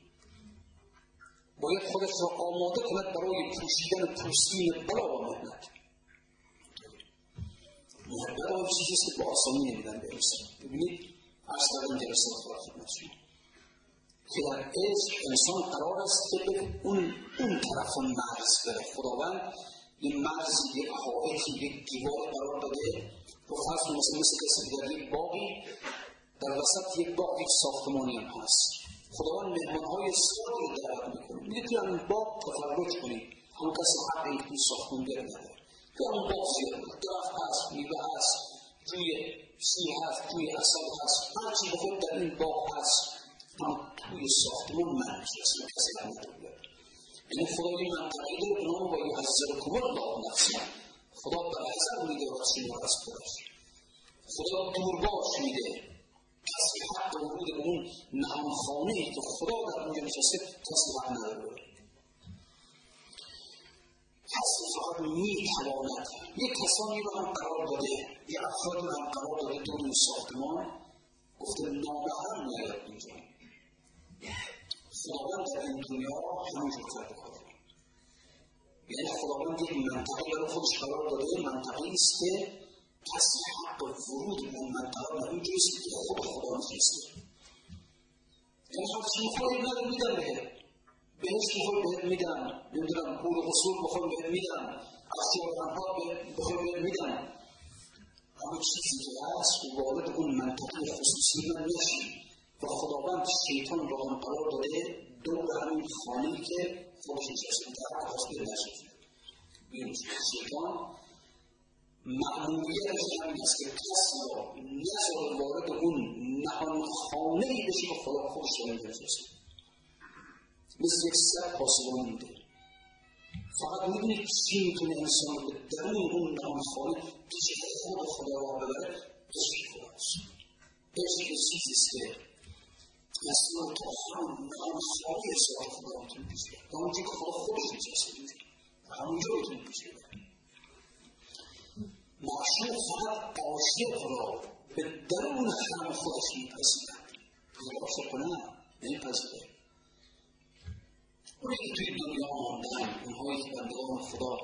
باید خودش را آماده کند برای پوشیدن پوستین بلا و محبت آن چیزی است که با آسانی نمیدن به انسان ببینید عرض کردم جلسه خدا خدمت شما که در عشق انسان قرار است که به اون اون طرف مرز بره خداوند این مرز یک حائطی یک دیوار قرار داده و فرض مثل مثل کسی در یک باقی در وسط یک باغ یک ساختمانی هم هست خداوند مهمانهای زیادی رو دعوت می‌کنه. میگه توی همین باغ تفرج کنید همون کسی حق این توی ساختمانگر نداره. توی همون باغ زیاد درخت هست میوه هست جوی سی هست جوی اصل هست هر چی بخود در این باغ هست اما توی ساختمان منفی است کسی هم نداره یعنی خدا یه منطقه داره به نام با یحذرکم الله نفسه خدا به احسن میده راستی ما از خودش خدا دورباش میده کسی حق ورود به اون نهانخانه ای که خدا در اونجا نشسته کسی حق نداره کسی فقط می‌تواند یک کسانی رو هم قرار داده یه افرادی رو هم قرار داده دور این ساختمان گفته نامحرم نیاد اینجا. خداوند در این دنیا همینجور کرده خدا یعنی خداوند یک منطقه برای خودش قرار داده منطقه است که کسی حق ورود به اون منطقه به اونجاست که خود خدا نفرسته یعنی هر چی می‌خوای نداره میدم بهت بهشت می‌خوای بهت میدم نمی‌دونم پول قصور بخوای بهت میدم اختیار انها بخوای بهت میدم اما چیزی که هست وارد اون منطقه خصوصی من نشی و خداوند شیطان رو هم قرار داده دور همین خانه که خودش نشسته در کاسبه نشسته ببینید شیطان معمولیتش همین است که کسی را نذاره وارد اون نهان خانه ای بشه که خدا خودش رو نشسته مثل یک سر پاسبان میده فقط می‌دونید چی می‌تونه انسان به درون اون نهان خانه پیش خود خدا را ببره عشق خداست عشق چیزی است که مسئول تا همون نهان خانه سراغ خدا می‌تونه پیش بره تا اونجا که خدا خودش نشسته همونجا می‌تونه پیش بره معشوق فقط عاشق را به درون هم خودش میپذیرد عاشق نه نمیپذیره اونی که توی دنیا ماندن اونهایی که بندگان خدا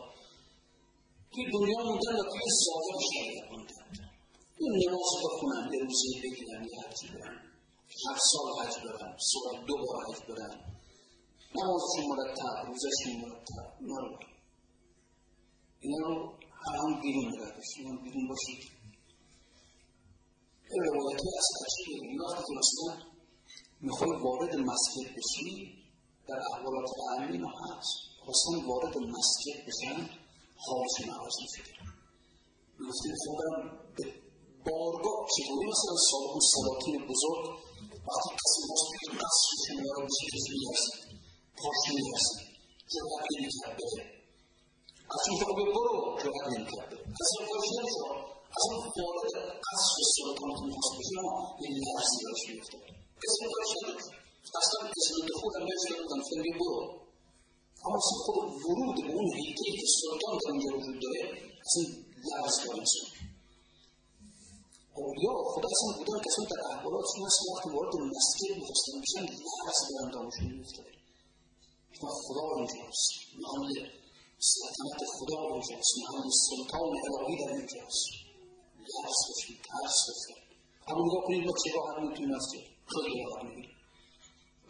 توی دنیا موندن و توی ظاهر شریعت موندن اون نماز بخونن به روزه بگیرن یه حجی برن هر سال حج برن سال دو بار حج برن نمازشون مرتب روزشون مرتب اینا رو اینا رو هم بیرون رده شما بیرون باشید این روایتی از عجیبه این وقتی که مثلا می‌خوای وارد مسجد بشی در احوالات علمی هست خواستن وارد مسجد بشن حالشون عوض میشه میگفتیم خب برم به بارگاه چطوری مثلا اون سلاطین بزرگ وقتی کسی باز توی قصر شما رو بشه کسی میرسید پاش میرسید جرأت نمیکرد بره از اون فقط برو جرأت نمیکرد بره کسی رو پاش نمیشد از اون وارد قصر سلطان که میخواست بشه اما به لرزی براش میافتاد کسی رو پاش نمیکرد اصلا رو دخول هم نمیدن فعلی برو اما اصلا خود ورود به اون هیته که سلطان در اونجا وجود داره اصلا لرز داره اولیا خدا اصلا بودن کسان در احوالاتشون هست وقتی وارد مسجد می‌خواستن بشن لحظ به اندامشون میفتاده و خدا اینجاست محل سلطنت خدا اینجاست محل سلطان الهی در اینجاست لحظ بشید ترس بشید اما نگاه کنید ما چه راحت توی مسجد خیلی راحت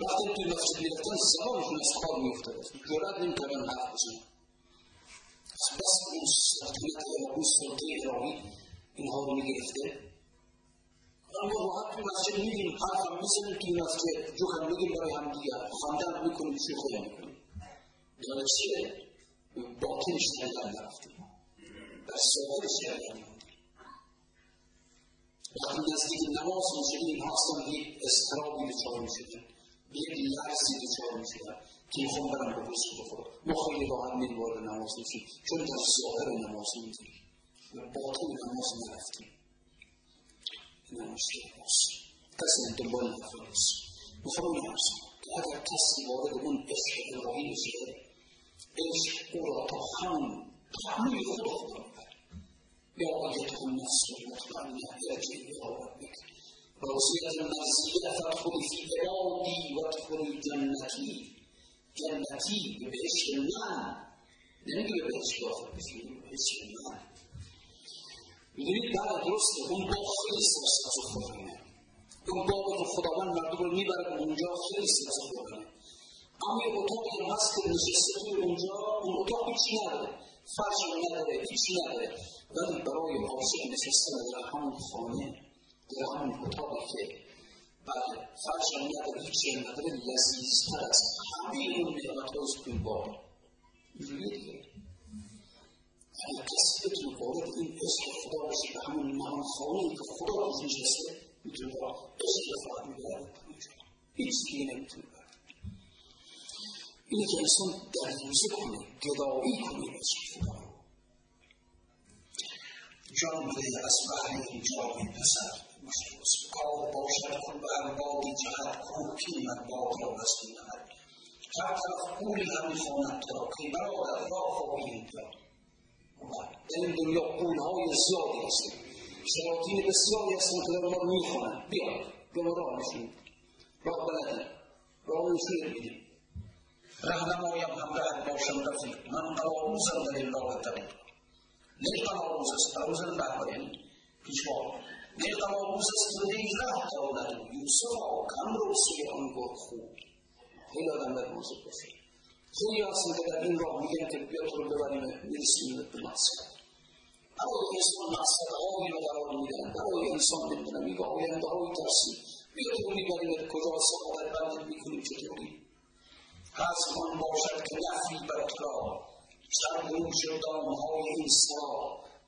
وقتی توی مسجد می‌رفتن زبانشون از کار میافتاده جرأت نمی‌کردن حرف بزنن بس اون سلطنت اون سلطه الهی اینها رو می‌گرفته اما راحت تو مسجد میگیم حرف هم می‌زنیم توی مسجد جو هم میگیم برای هم دیگر خواندن می‌کنیم شوخی می‌کنیم یعنی چیه؟ باطنش در نرفتیم در سوالش در وقتی نزدیک نماز می‌شدیم این هستم یک اضطرابی دچار می‌شدن یک لرزی دچار می‌شدن که می‌خوام برم به بوسه بخورم. ما خیلی راحت میریم وارد نماز میشیم چون در ظاهر نماز می‌تونیم و باطن نماز نرفتیم نوشته است کسی دنبال می‌خوام که اگر کسی وارد اون عشق الهی بشه عشق او را تا پهلوی خدا خدا می‌بره یا آیت النفس المطمئنه ارجع الى ربک ووصية النفسية فادخل في عوني وادخل جنتي. جنتي ببعش النعم لأنك ببعش وفق ببعش النعم يريد بقى درست هم بقى خلص الصفحة هم بقى. الخضبان مردوب المبرد من جوا خلص الصفحة أما الأطاق المسكن نشسته من جوا من أطاق بيشي نداره فرش نداره بيشي نداره بل برای عاشق نشستن در همون خانه. در همون اتاقی که بله فرش نداره هیچی نداره لذیذتر از همه اون نعمتهاست توی باب اینجوریه دیگه اگر کسی بتونه وارد این عشق خدا بشه به همون نهان خانه که خدا روش نشسته می‌تونه با عشق فقط می‌بره هیچ دیگه نمی‌تونه بره اینه که انسان دریوزه کنه گدایی کنه عشق خدا جان بده از بحر این جامی پسر کار باشد کن به اربابی جهت کوکی من باد را بسته نهد هر طرف پولی هم می‌خواند تو را که برادر راه خواهی اینجا در این دنیا قولهای زیادی هستن شیاطین بسیاری هستن که ما می‌خوانن بیا بیا ما راه نشون راه بلدن راه نشون میدیم رهنمایم همراه باشم رفیق من قلاوزم در این راه طریق نه قلاوز است قلاوز رهبر یعنی نه قلاوز است که نه راه دارد یوسفا کم رو سوی آن گفت خوب خیلی آدم باید موضوع باشه خیلی هستن که در این راه میگن که بیا تو رو ببریم می‌رسیم به مقصد برای انسان مقصد هایی رو قرار میدن برای انسان نمی‌دونم میگه آینده های ترسی بیا تو رو می‌بریم کجا سعادت بندت می‌کنیم چطوری پس آن باشد که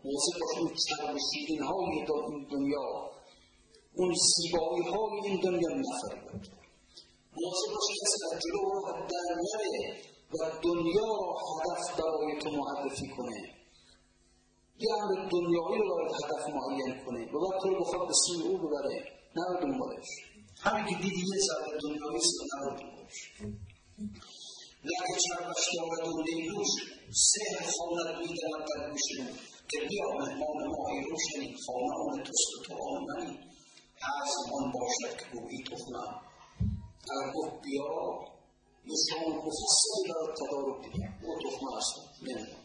را موضوع اون چرم شیرین های این دنیا. اون زیبایی های این دنیا نفر تو موضوع باش کسی در جلو راه در نره و دنیا را هدف برای تو معرفی کنه. یه امر دنیایی رو باید هدف معین کنه. و بعد تو رو بخواد به سوی او ببره. نه دنبالش. همین که دیدی یه سر دنیایی است نه دنبالش. نه که چربش دارد و لیلوش سهر خواند می‌دهد در گوش بیا مهمان ماهی روشنی خانه آن توست و تو آن منی از آن باشد که گویی تخمم اگر گفت بیا مثال مفصلی را تدارک دیدم او تخمه است نمی‌دونم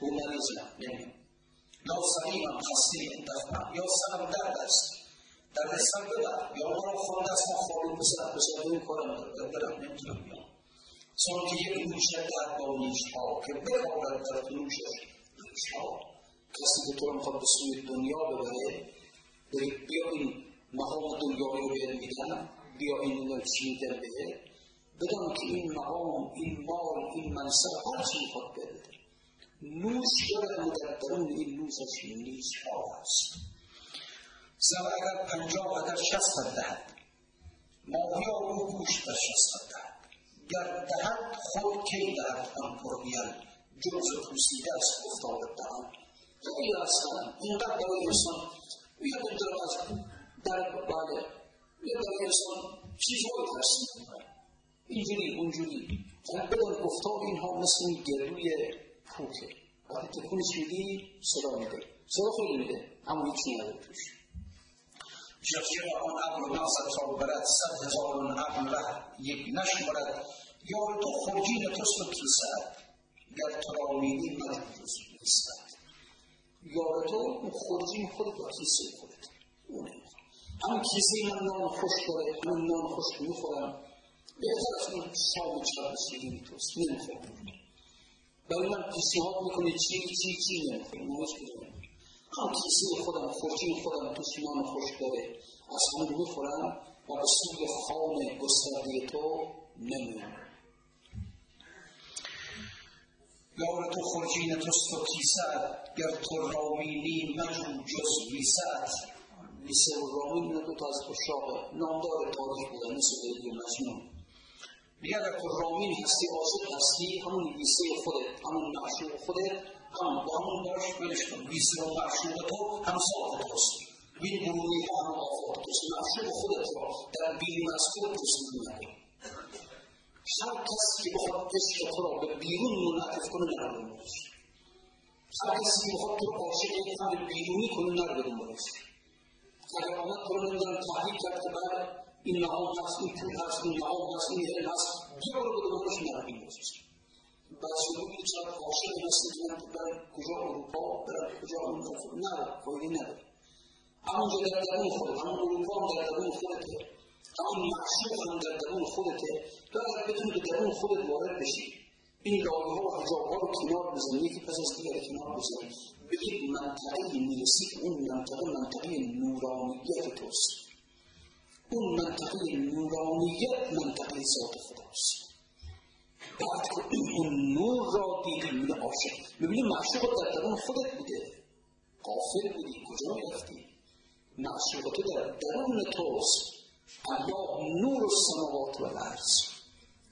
او مریضم نمی‌دونم یا سقیمم خسته دفنم یا سرم درد است درد سر ببر یا مرا خورده است ما خوابی پسر پسر این کارم برم نمی‌تونم بیام چون که یک نوشه درد با نیشها که بخوابد در نوشش نیشها کسی که تو رو می‌خواد به سوی دنیا ببره بیا این مقام دنیایی رو بهت میدن بیا این رو چی میدن بهت بدان که این مقام این مال این منصب هر چی می‌خواد بده نوش دارد و در درون این نوشش نیش ها است زن اگر پنجاه اگر شست دهد ماهیا او گوش در شستت دهد. گر دهد خود کی دهد؟ آن پرگیل جوز پوسیده است افتاده دهد خیلی هستن اینقدر برای انسان میاد از در بله میاد برای انسان چیزهایی ترسیم اینجوری اونجوری فقط بدان گفتار اینها مثل گلوی پوکه وقتی تکونش میدی صدا میده صدا خیلی میده اما هیچی نداره توش شخصی آن عقل ناصر تا برد صد هزار عقل ره یک نشمرد یار تو خرجین توست و کیسد گر تو را میدی نیستد یار تو خرجین خودت و کیسه خودت اونه. هم کیسه من نان خوش داره من نان خوش می‌خورم. بهتر از اون شام چرا شیرین توست. نمی‌خورم برای من پیشنهاد می‌کنه چی چی چی نمی‌خورم نمی‌خورم هم کیسه خودم خورجین خودم توش نان خوش داره. از اون می‌خورم و به سوی خانه گسترده تو نمیام یار تو خرجین توست و کیسد گر تو رامینی مجو جز ویسد ویسه و رامین دو تا از اشاق نامدار تاریخ بودن مثل و مجنون. میگه اگر رامین هستی عاشق هستی همون ویسه خودت همون معشوق خودت هم با همون باش ولش کن. ویسه و معشوق تو هم صاف توست این برونی هم آفات توست معشوق خودت را در بیرون از خودت تسلیم نکن هر کسی که بخواد عشق تو را به بیرون منعطف کنه نرو دنبالش هر کسی که بخواد تو را عاشق یک امر بیرونی کنه نرو دنبالش اگر آمد تو را نمیدونم تحریک کرد که بعد این نهام هست این پول هست این نهام هست این علم هست بیا برو به دنبالش نرو دنبالش بعضی رو میگه چرا عاشق اروپا هم در درون خودته تو اگر بتونی به درون خودت وارد بشی این لایه ها و حجاب ها رو کنار بزنی یکی پس از دیگر کنار بزنی. به یک منطقه می‌رسی که اون منطقه منطقه نورانیت توست. اون منطقه نورانیت منطقه ذات خداست. بعد که اون نور را دیدی میگه عاشق می‌بینی معشوق در درون خودت بوده. قافل بودی. کجا می‌رفتی معشوق تو در درون توست. الله نور السماوات و الارض.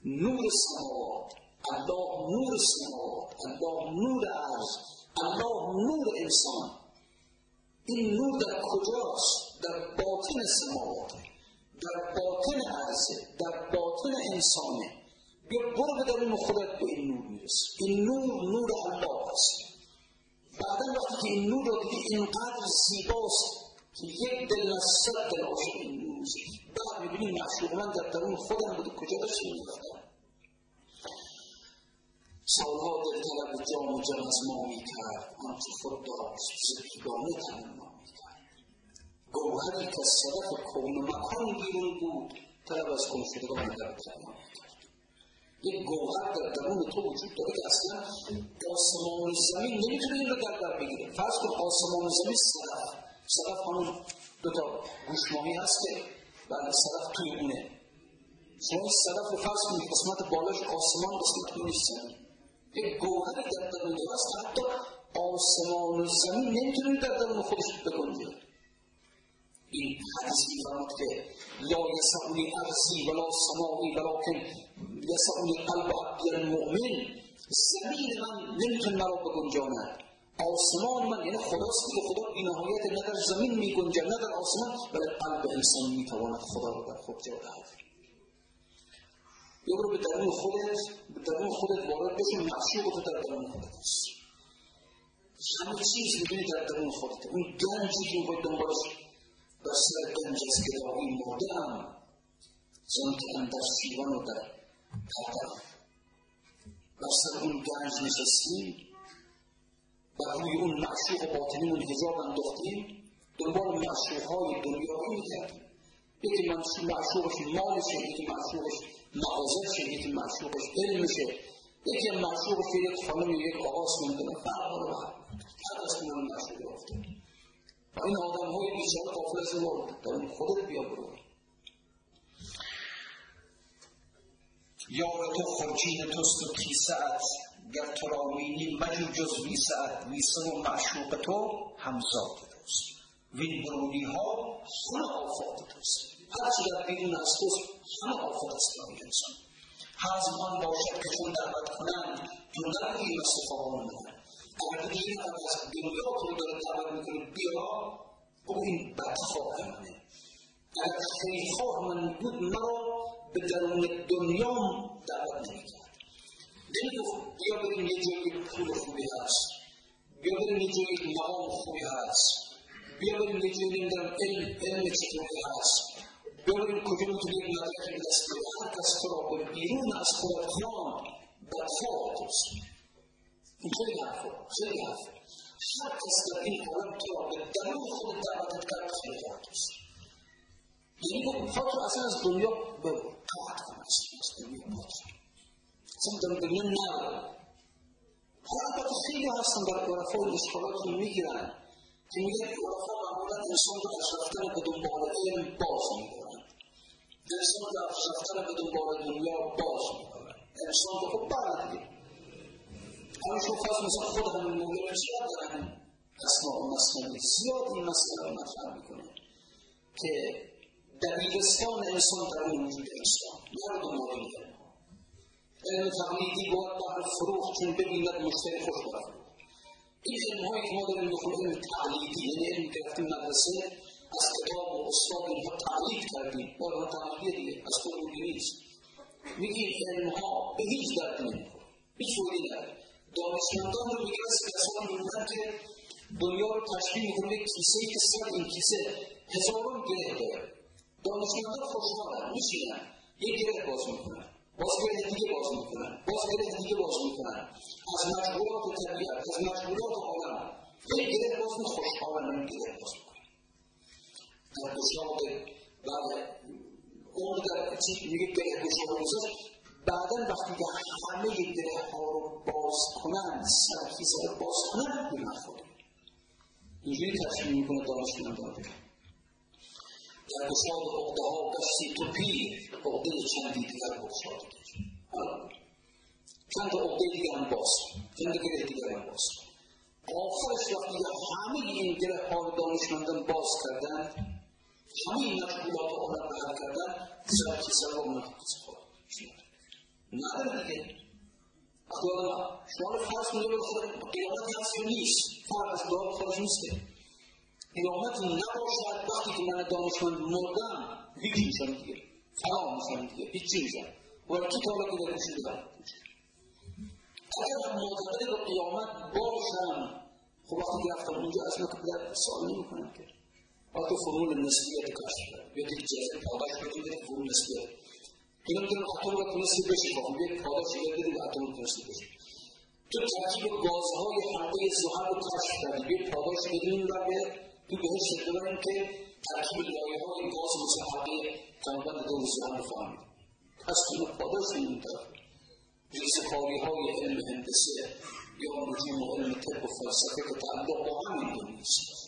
نور السماوات الله نور السماوات الله نور ارض. الله نور انسان. این نور در کجاست؟ در باطن سماوات. در باطن عرضه. در باطن انسانه. بیا برو به درون خودت به این نور می‌رسی. این نور نور الله است. بعدا وقتی که این نور رو دیدی اینقدر زیباست که یک دل از صد دل این نور بعد می‌بینی معشوق من در درون خودم بوده کجا داشته می‌رفتم سالها دل طلب جام و جم از ما می‌کرد. آنچه خود داشت ز بیگانه تمنا می‌کرد. گوهری که از صدف کون و مکان بیرون بود طلب از گم شدگان در تمنا می‌کرد یک گوهر در درون تو وجود داره که اصلا آسمان زمین نمی‌تونه این رو در بر بگیره. فرض کن آسمان زمین صدف. صدف همون دو تا گوشماهی هست که بله صدف توی اونه. شما این صدف رو فرض کنید قسمت بالاش آسمان قسمت توی زمین یک گوهری در درون هست حتی آسمان و زمین نمی‌تونه در درون خودش بگنجه این حدیث میفرماد که لا یسعنی ارضی ولا سماوی ولکن یسعنی قلب عبد المؤمن زمین من نمی‌تونه مرا بگنجاند. آسمان من یعنی خداست که خدا بی نهایت نه در زمین می گنجد نه در آسمان ولی قلب انسان می تواند خدا را در خود جا دهد. یا برو به درون خودت به درون خودت وارد بشو معشوق تو در درون خودت است همه چیز می‌بینی در درون خودت. اون گنجی که باید دنبالش بر سر گنج از گدایی مرده هم. زن که اندر شیوان و در قدم. بر سر اون گنج نشستیم بر روی اون معشوق باطنیمون حجاب انداختیم دنبال معشوقهای دنیایی می‌کردیم یکی معشوقش مالشه یکی معشوقش مغازشه یکی معشوقش علمشه. یکی معشوقش یک خانم یک آقاس نمی‌دونه فرق رو هر از کنون معشوق یافته و این آدم های بیچاره قافل از ما اون خودت بیا برو. یار تو خرجین توست و کیسه گر تو را مینی مجو جز ویسه ویسه و معشوق تو همزاد توست وین برونی ها خون آفات توست هرچی در بیرون از تو همه آفت است برای انسان. حزم آن باشد که چون دعوت کنند تو نروی مثل خوابان اگر دیگه این از دنیا تو داره دعوت می‌کنه بیا او این بدخواه منه. اگر خیلی خواه من بود مرا به درون دنیا دعوت نمی‌کرد. نمی‌گفت بیا بریم یه جایی پول خوبی هست بیا بریم یه جایی مقام خوبی هست بیا بریم یه جایی نمی‌دونم علم علم چطوری هست بیا بریم کجا می‌تونیم مدرک دست هر کس تو را به بیرون از خودت خواند بدخواه توست خیلی حرفه خیلی حرفه هر کس در این عالم تو را به درون خود دعوتت کرد خیلی خواه توست یعنی خود اصلا از دنیا به قطع کن از دنیا در دنیا نرو البته خیلی هستن در عرفا و اشکالات می‌گیرن که میگن عرفا معمولا انسان رو از رفتن به دنبال علم باز میدارن انسان رو از رفتن به دنبال دنیا باز میدارن انسان رو خب بله دیگه همشون خواست مثلا خود همین مولا زیاد دارن؟ اسماء و مسئله. زیاد این مسئله رو مطرح می‌کنه که دبیرستان انسان در اون وجود انسان. نه دنبال علم تقلیدی باید بهر فروخت چون ببیند مشتری خوش برد این علم هایی که ما داریم می‌خونیم علم تقلیدی یعنی علم گرفتیم مدرسه از کتاب و استاد اینها تقلید کردیم ما رو تقلیدی دیگه از خودمون نیست میگیم علم ها به هیچ درد نمی‌خوره هیچ فوری نداره دانشمندان رو میگه از کسانی میگن که دنیا رو تشبیه می‌کنه به کیسه که سر این کیسه هزاران گره داره دانشمندان خوشحالن میشینن یک گره باز می‌کنن باز گره دیگه باز می‌کنن باز گره دیگه باز می‌کنن از مشغولات طبیعت از مشغولات عالم یک گره باز خوشحالن اون گره باز می‌کنن در گشاد بعد اون در میگه گره گشاد بعدا وقتی که همه گره ها رو باز کنند سرکیسه رو باز کنند به نخوره اینجوری تصمیم می‌کنه دانشمندان در گشاد عقده ها گشتی تو پیر عقده چندی دیگر بگشاد چند عقده دیگر هم باز چند گره دیگر هم باز آخرش وقتی همه این گره ها رو دانشمندان باز کردند همه این مشغولات عالم بحل کردن سرکیسه رو منحقیز خود نداره دیگه خدا شما رو فرض کنید به خود قیامت نیست که قیامت نباشد وقتی که من دانشمند مردم هیچ میشم دیگه. فنا میشم دیگه. هیچی میشم ولی کی تا حالا که در کشیده دارم اگر معتقد به قیامت باشم خب وقتی که رفتم اونجا اصلا که پدر سوال نمی کنم که حتی فرمول نسبیت کرد بیاد یک جزء پاداش بدیم بده فرمول نسبیت اینا می‌تونن اتم رو تونستی بشی خب یک پاداش یاد بدیم به اتم تونستی بشی تو ترکیب گازهای حلقه زحل رو کشف کردی یک پاداش بدیم و به تو بهش ببریم که ترکیب لایه های گاز حلقه کمربند دور رو فهمید پس تو پاداش این طرف ریزه کاری های علم هندسه یا نجوم علم طب و فلسفه که تعلق با همین دنیا است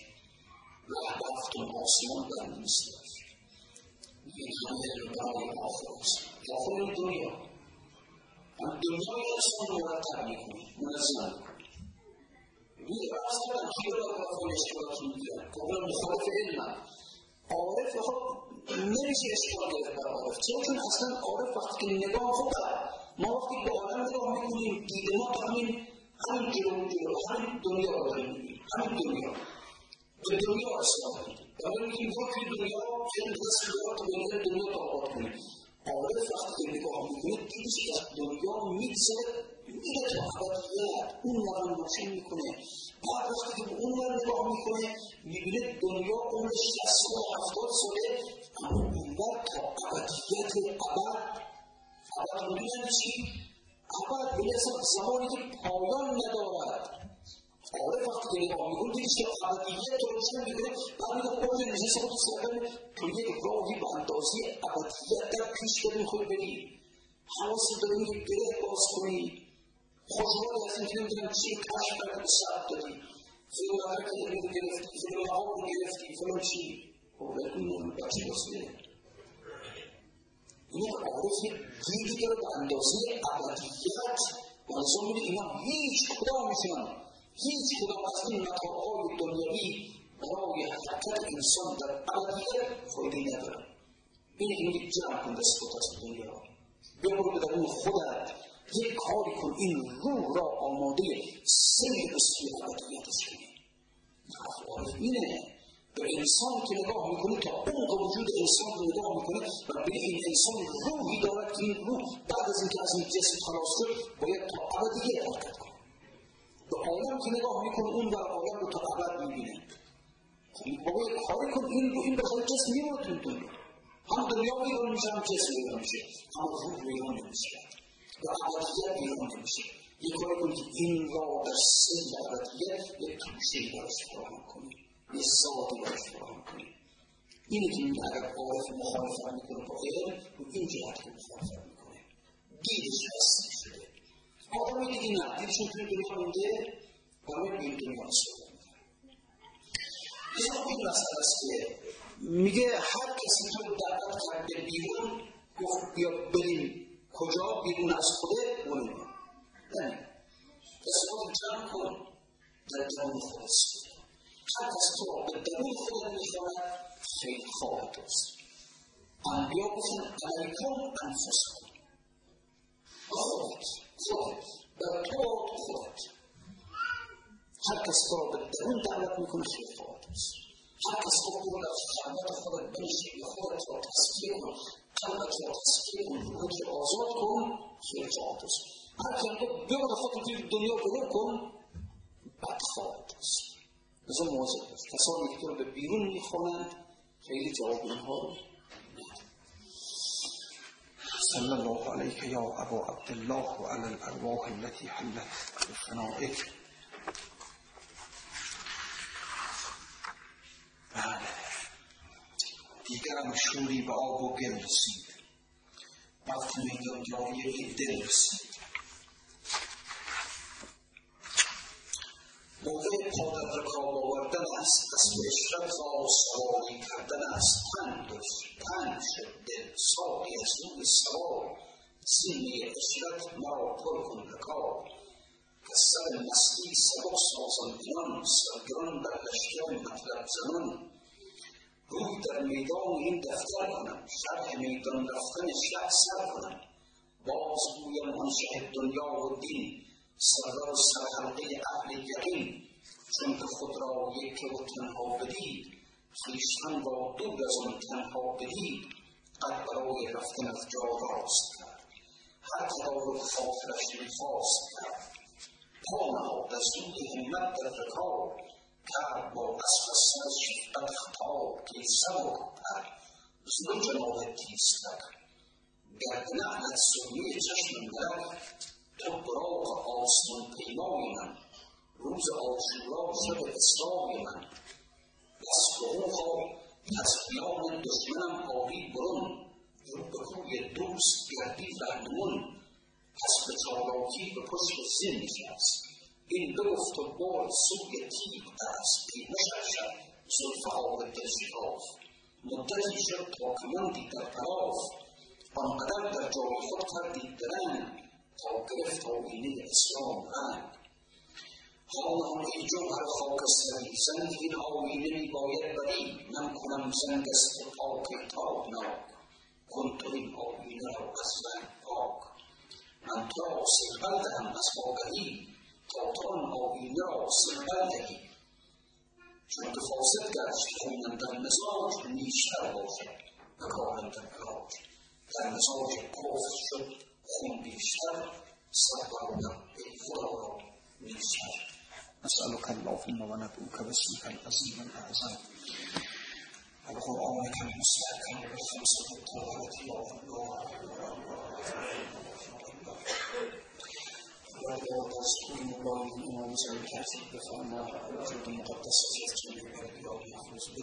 رفتون آسمان در نیست این همه علم برای آخر است. این دنیا. هم دنیای انسان مرتب می‌کنه منظم اصلا کیو را بخواه اشتراک می‌گیرن کاملا مخالف علم عارف خب نمیشه اشکال گرفت بر عارف چرا چون اصلا عارف وقتی که نگاه خب ما وقتی به عالم نگاه می‌کنیم دیده ما تو همین همین جلو جلو همین دنیا رو داریم همین دنیا به دنیا اصلا ولی میگیم تو توی دنیا خیلی تصویرات رو به دنیا تعقاد کنیم عارف وقتی که نگاه می‌کنه دیدش که از دنیا میگذره میره تو ابدیت اون ور روشن می‌کنه بعد وقتی که به اون ور نگاه می‌کنه می‌بینه دنیا عمرش شصت و هفتاد ساله اما اون ور تا ابدیت ابد ابد می‌دونن چی ابد یعنی اصلا زمانی که پایان ندارد عارف وقتی که نگاه می‌کنه دیدش که ابدیت رو روشن می‌کنه بعد میگه خود نشسته خود سرگرم تو یک راهی به اندازه ابدیت در پیش داری می‌خوای بری حواست داری میگه گره باز کنی خوشحال از اینکه نمی‌دونم چی کشف کردی به سبب دادی فلان حرکت رو گرفتی فلان آب رو گرفتی فلان چی خب نمی بچه بسته این عارف دیدی داره به اندازه ابدیت منظور میده اینا هیچ کدامشون هیچ کدام از این متاعهای دنیوی برای حرکت انسان در ابدیت فایده ندارن این میگه جمع کن دست از دنیا ببرو به درون خودت یک کاری کن این روح را آماده سیر سوی ابدیتش کنی عارف اینه به انسان که نگاه می‌کنه تا عمق وجود انسان رو نگاه می‌کنه و به این انسان روحی دارد که این روح بعد از اینکه از این جسم خلاص شد باید تا ابدیت حرکت کنه به عالم که نگاه می‌کنه اون و عالم رو تا ابد می‌بینه بابا یک کاری کن این رو این بخواد جسم میمونه تو دنیا هم دنیا ویران میشه هم جسم ویران میشه هم روح ویران نمیشه و ابدیت ویران نمیشه یک کاری کن که این را در سن ابدیت یک توشه براش فراهم کنی یه ذاتی براش فراهم کنی اینه که این اگر عارف مخالفت می‌کنه با علم رو این جهت که مخالفت می‌کنه دیدش هستی شده آدمی دیگه نه دیدشون توی دنیا مونده برای این دنیا نسبت این مسئله است که میگه هر کسی تو دعوت کرد به بیرون گفت بیا بریم کجا بیرون از خوده بریم یعنی تصور جمع کن در درون خودت هر کس تو به درون خودت می‌خواند خیلی خواهد دوست انبیا گفتن علیکم انفسکم خودت خودت در تو خودت هر کس تو به درون دعوت می‌کنه خیلی خواهد دوست هر کس تو خود از خلوت خودت بنشینی خودت را تصفیه کن را تصفیه کن روحت را آزاد کن خیلی دوست هر میگه ببر خودت توی دنیا بلو کن بد خواهد دوست لذا مواظب باش کسانی که رو به بیرون می‌خوانند خیلی جواب اینها رو صلى الله عليك يا أبا عبد الله وعلى الأرواح التي حلت بفنائك دیگرم شوری به آب و گل رسید وقت میدان جایی این دل رسید موقع پا در رکاب آوردن است اسب اشرت را سواری کردن است پند پند شد دل ساقی از روی سوار سینه اشرت مرا پر کن روی در میدان این دفتر کنم شرح میدان رفتن شه سر کنم باز گویم آن شه دنیا و دین سردار سرحلقه اهل یقین. چون که خود را یکی و تنها بدید خویشتن را دور از آن تنها بدید قد برای رفتن از جا راست کرد. هر تدارک خاطرش می‌خواست کرد. پا نهاد از سوی همت در رکاب کرد با اسب سر شفقت خطاب که پر زو جناب تیز کرد گرد نعلت سوی چشم ملک تو براق آسمان پیمای من روز آشورا شب اسلام من بس حقوقا از میان دشمنم آری برون رو به روی دوست گردی رهنمون پس به چالاکی به پشت زین نشست این بگفت و بار سوی تیب دست پیمش شد زلفه ها به دل شکاف مدتی شد تا کمندی در طراف آنقدر در جای خود کردی درنگ تا گرفت آینه اسلام رنگ حالا ای جوهر خاکستری زنگ این آینه می باید بری من کنم زنگ است پاک تابناک کن تو این آینه را از رنگ پاک من تو را سربل دهم از آگهی تا تو آن آینه را سربل دهی چون که فاسد گشت خونم در مزاج نیشتر باشد و کارم در علاج در مزاج کفر شد خون بیشتر سر برادر ای خدا را نیشتر نسألك اللهم وندعوك باسمك العظيم الأعظم وبقرآنك المستحكم بالخمسة الطاهرة يا الله ولا تذكرون الله هذا تصميم قول الإمام سعيد الحاسب بأن الوجود المقدس يستسلم لعباده بالنسبة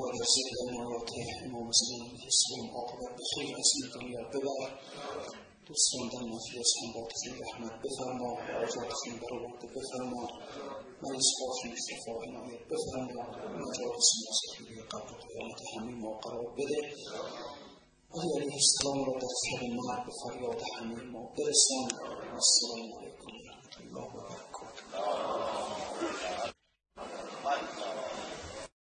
ولا شك أن يعطيه الإمام مسلم يسلم عقبة بخير أسنة يعقبة تسلم دم في أسلم باطل الرحمة بفرما وعجل تسلم بروة بفرما ما يسبق في الصفاء بفرما ما جاء اسم مسلم يقابل ويتحمل وقرأ بده وهي عليه السلام رضي النار بخير واضح والسلام عليكم. ورحمة الله وبركاته